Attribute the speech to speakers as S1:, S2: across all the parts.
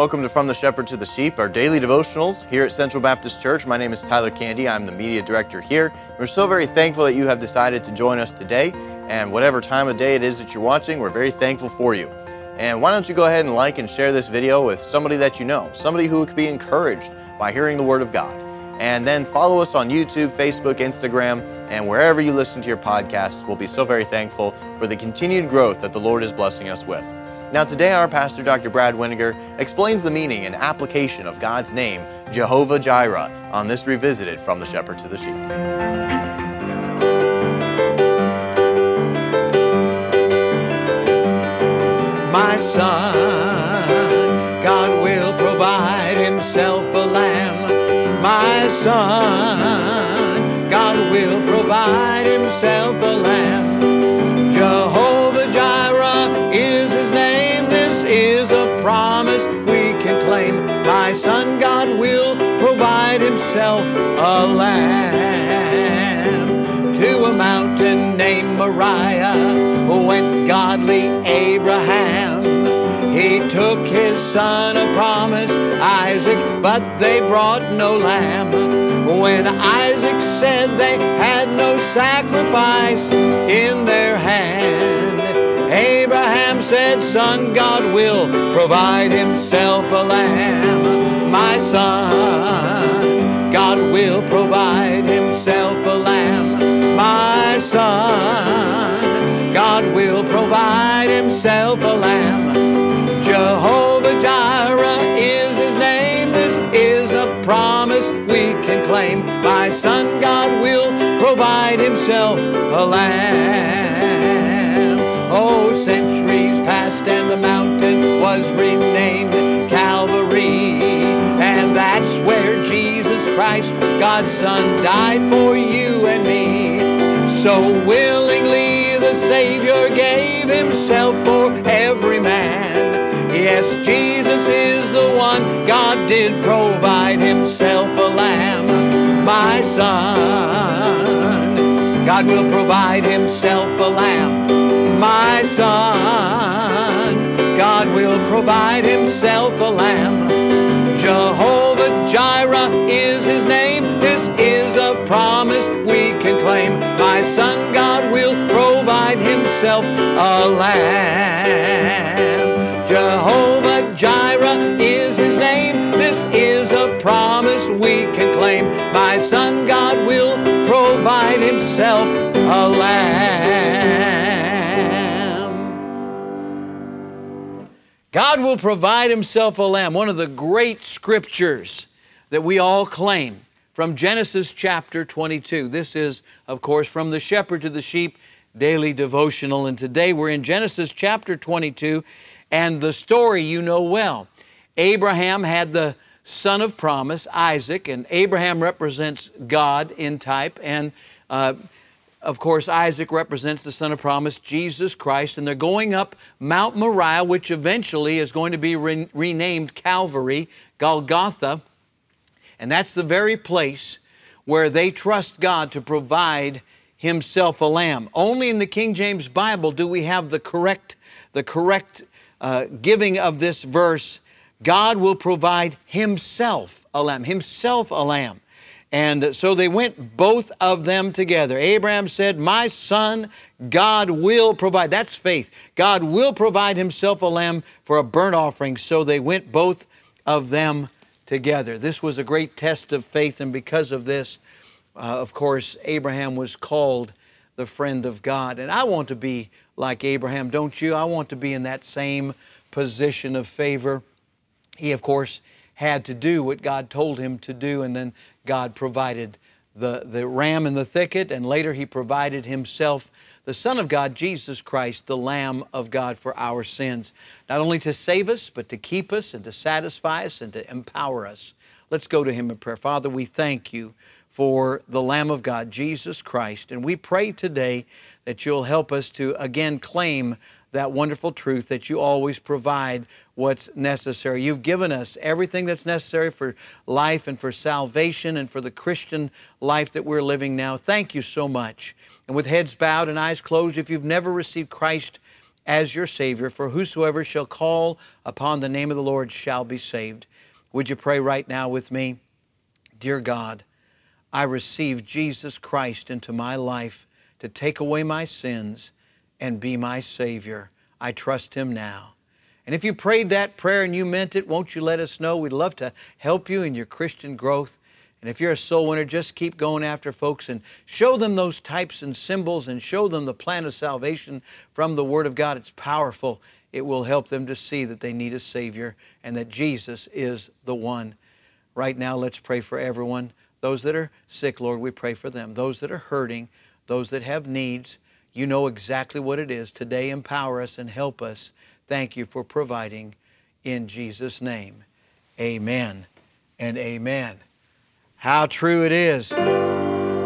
S1: welcome to From the Shepherd to the Sheep, our daily devotionals here at Central Baptist Church. My name is Tyler Candy. I'm the media director here. We're so very thankful that you have decided to join us today. And whatever time of day it is that you're watching, we're very thankful for you. And why don't you go ahead and like and share this video with somebody that you know, somebody who could be encouraged by hearing the Word of God. And then follow us on YouTube, Facebook, Instagram, and wherever you listen to your podcasts. We'll be so very thankful for the continued growth that the Lord is blessing us with. Now, today, our pastor, Dr. Brad Weniger, explains the meaning and application of God's name, Jehovah Jireh, on this revisited From the Shepherd to the Sheep.
S2: My son, God will provide Himself a lamb. My son, God will provide Himself a lamb. Son, God will provide Himself a lamb. To a mountain named Moriah went godly Abraham. He took his son of promise, Isaac, but they brought no lamb. When Isaac said they had no sacrifice in their hand, said, Son, God will provide himself a lamb. My son, God will provide himself a lamb. My son, God will provide himself a lamb. Jehovah Jireh is his name. This is a promise we can claim. My son, God will provide himself a lamb. God's Son, died for you and me. So willingly the Savior gave himself for every man. Yes, Jesus is the one. God did provide himself a lamb. My son, God will provide himself a lamb. My son, God will provide himself a lamb. Lamb. Jehovah Jireh is his name. This is a promise we can claim. My son, God will provide himself a lamb. God will provide himself a lamb. One of the great scriptures that we all claim from Genesis chapter 22. This is, of course, from the shepherd to the sheep daily devotional. And today we're in Genesis chapter 22, and the story you know well. Abraham had the son of promise, Isaac, and Abraham represents God in type, and uh, of course, Isaac represents the son of promise, Jesus Christ, and they're going up Mount Moriah, which eventually is going to be re- renamed Calvary, Golgotha. And that's the very place where they trust God to provide himself a lamb. Only in the King James Bible do we have the correct, the correct uh, giving of this verse. God will provide himself a lamb, himself a lamb. And so they went both of them together. Abraham said, My son, God will provide. That's faith. God will provide himself a lamb for a burnt offering. So they went both of them together. This was a great test of faith, and because of this, uh, of course, Abraham was called the friend of God. And I want to be like Abraham, don't you? I want to be in that same position of favor. He, of course, had to do what God told him to do, and then God provided the, the ram in the thicket, and later He provided Himself, the Son of God, Jesus Christ, the Lamb of God for our sins, not only to save us, but to keep us and to satisfy us and to empower us. Let's go to Him in prayer. Father, we thank you for the Lamb of God, Jesus Christ, and we pray today that you'll help us to again claim that wonderful truth that you always provide what's necessary. You've given us everything that's necessary for life and for salvation and for the Christian life that we're living now. Thank you so much. And with heads bowed and eyes closed, if you've never received Christ as your Savior, for whosoever shall call upon the name of the Lord shall be saved. Would you pray right now with me? Dear God, I receive Jesus Christ into my life to take away my sins and be my Savior. I trust Him now. And if you prayed that prayer and you meant it, won't you let us know? We'd love to help you in your Christian growth. And if you're a soul winner, just keep going after folks and show them those types and symbols and show them the plan of salvation from the Word of God. It's powerful. It will help them to see that they need a Savior and that Jesus is the one. Right now, let's pray for everyone. Those that are sick, Lord, we pray for them. Those that are hurting, those that have needs, you know exactly what it is. Today, empower us and help us. Thank you for providing in Jesus' name. Amen and amen. How true it is.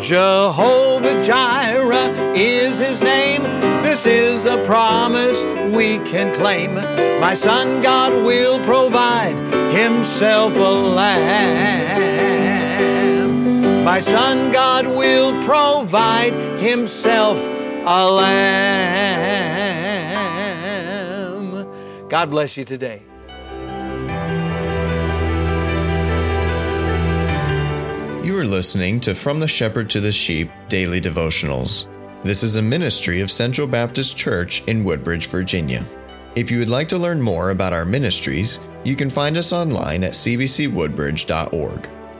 S2: Jehovah Jireh is his name. This is a promise we can claim. My son God will provide himself a lamb. My son God will provide himself a lamb. God bless you today.
S1: You are listening to From the Shepherd to the Sheep Daily Devotionals. This is a ministry of Central Baptist Church in Woodbridge, Virginia. If you would like to learn more about our ministries, you can find us online at cbcwoodbridge.org.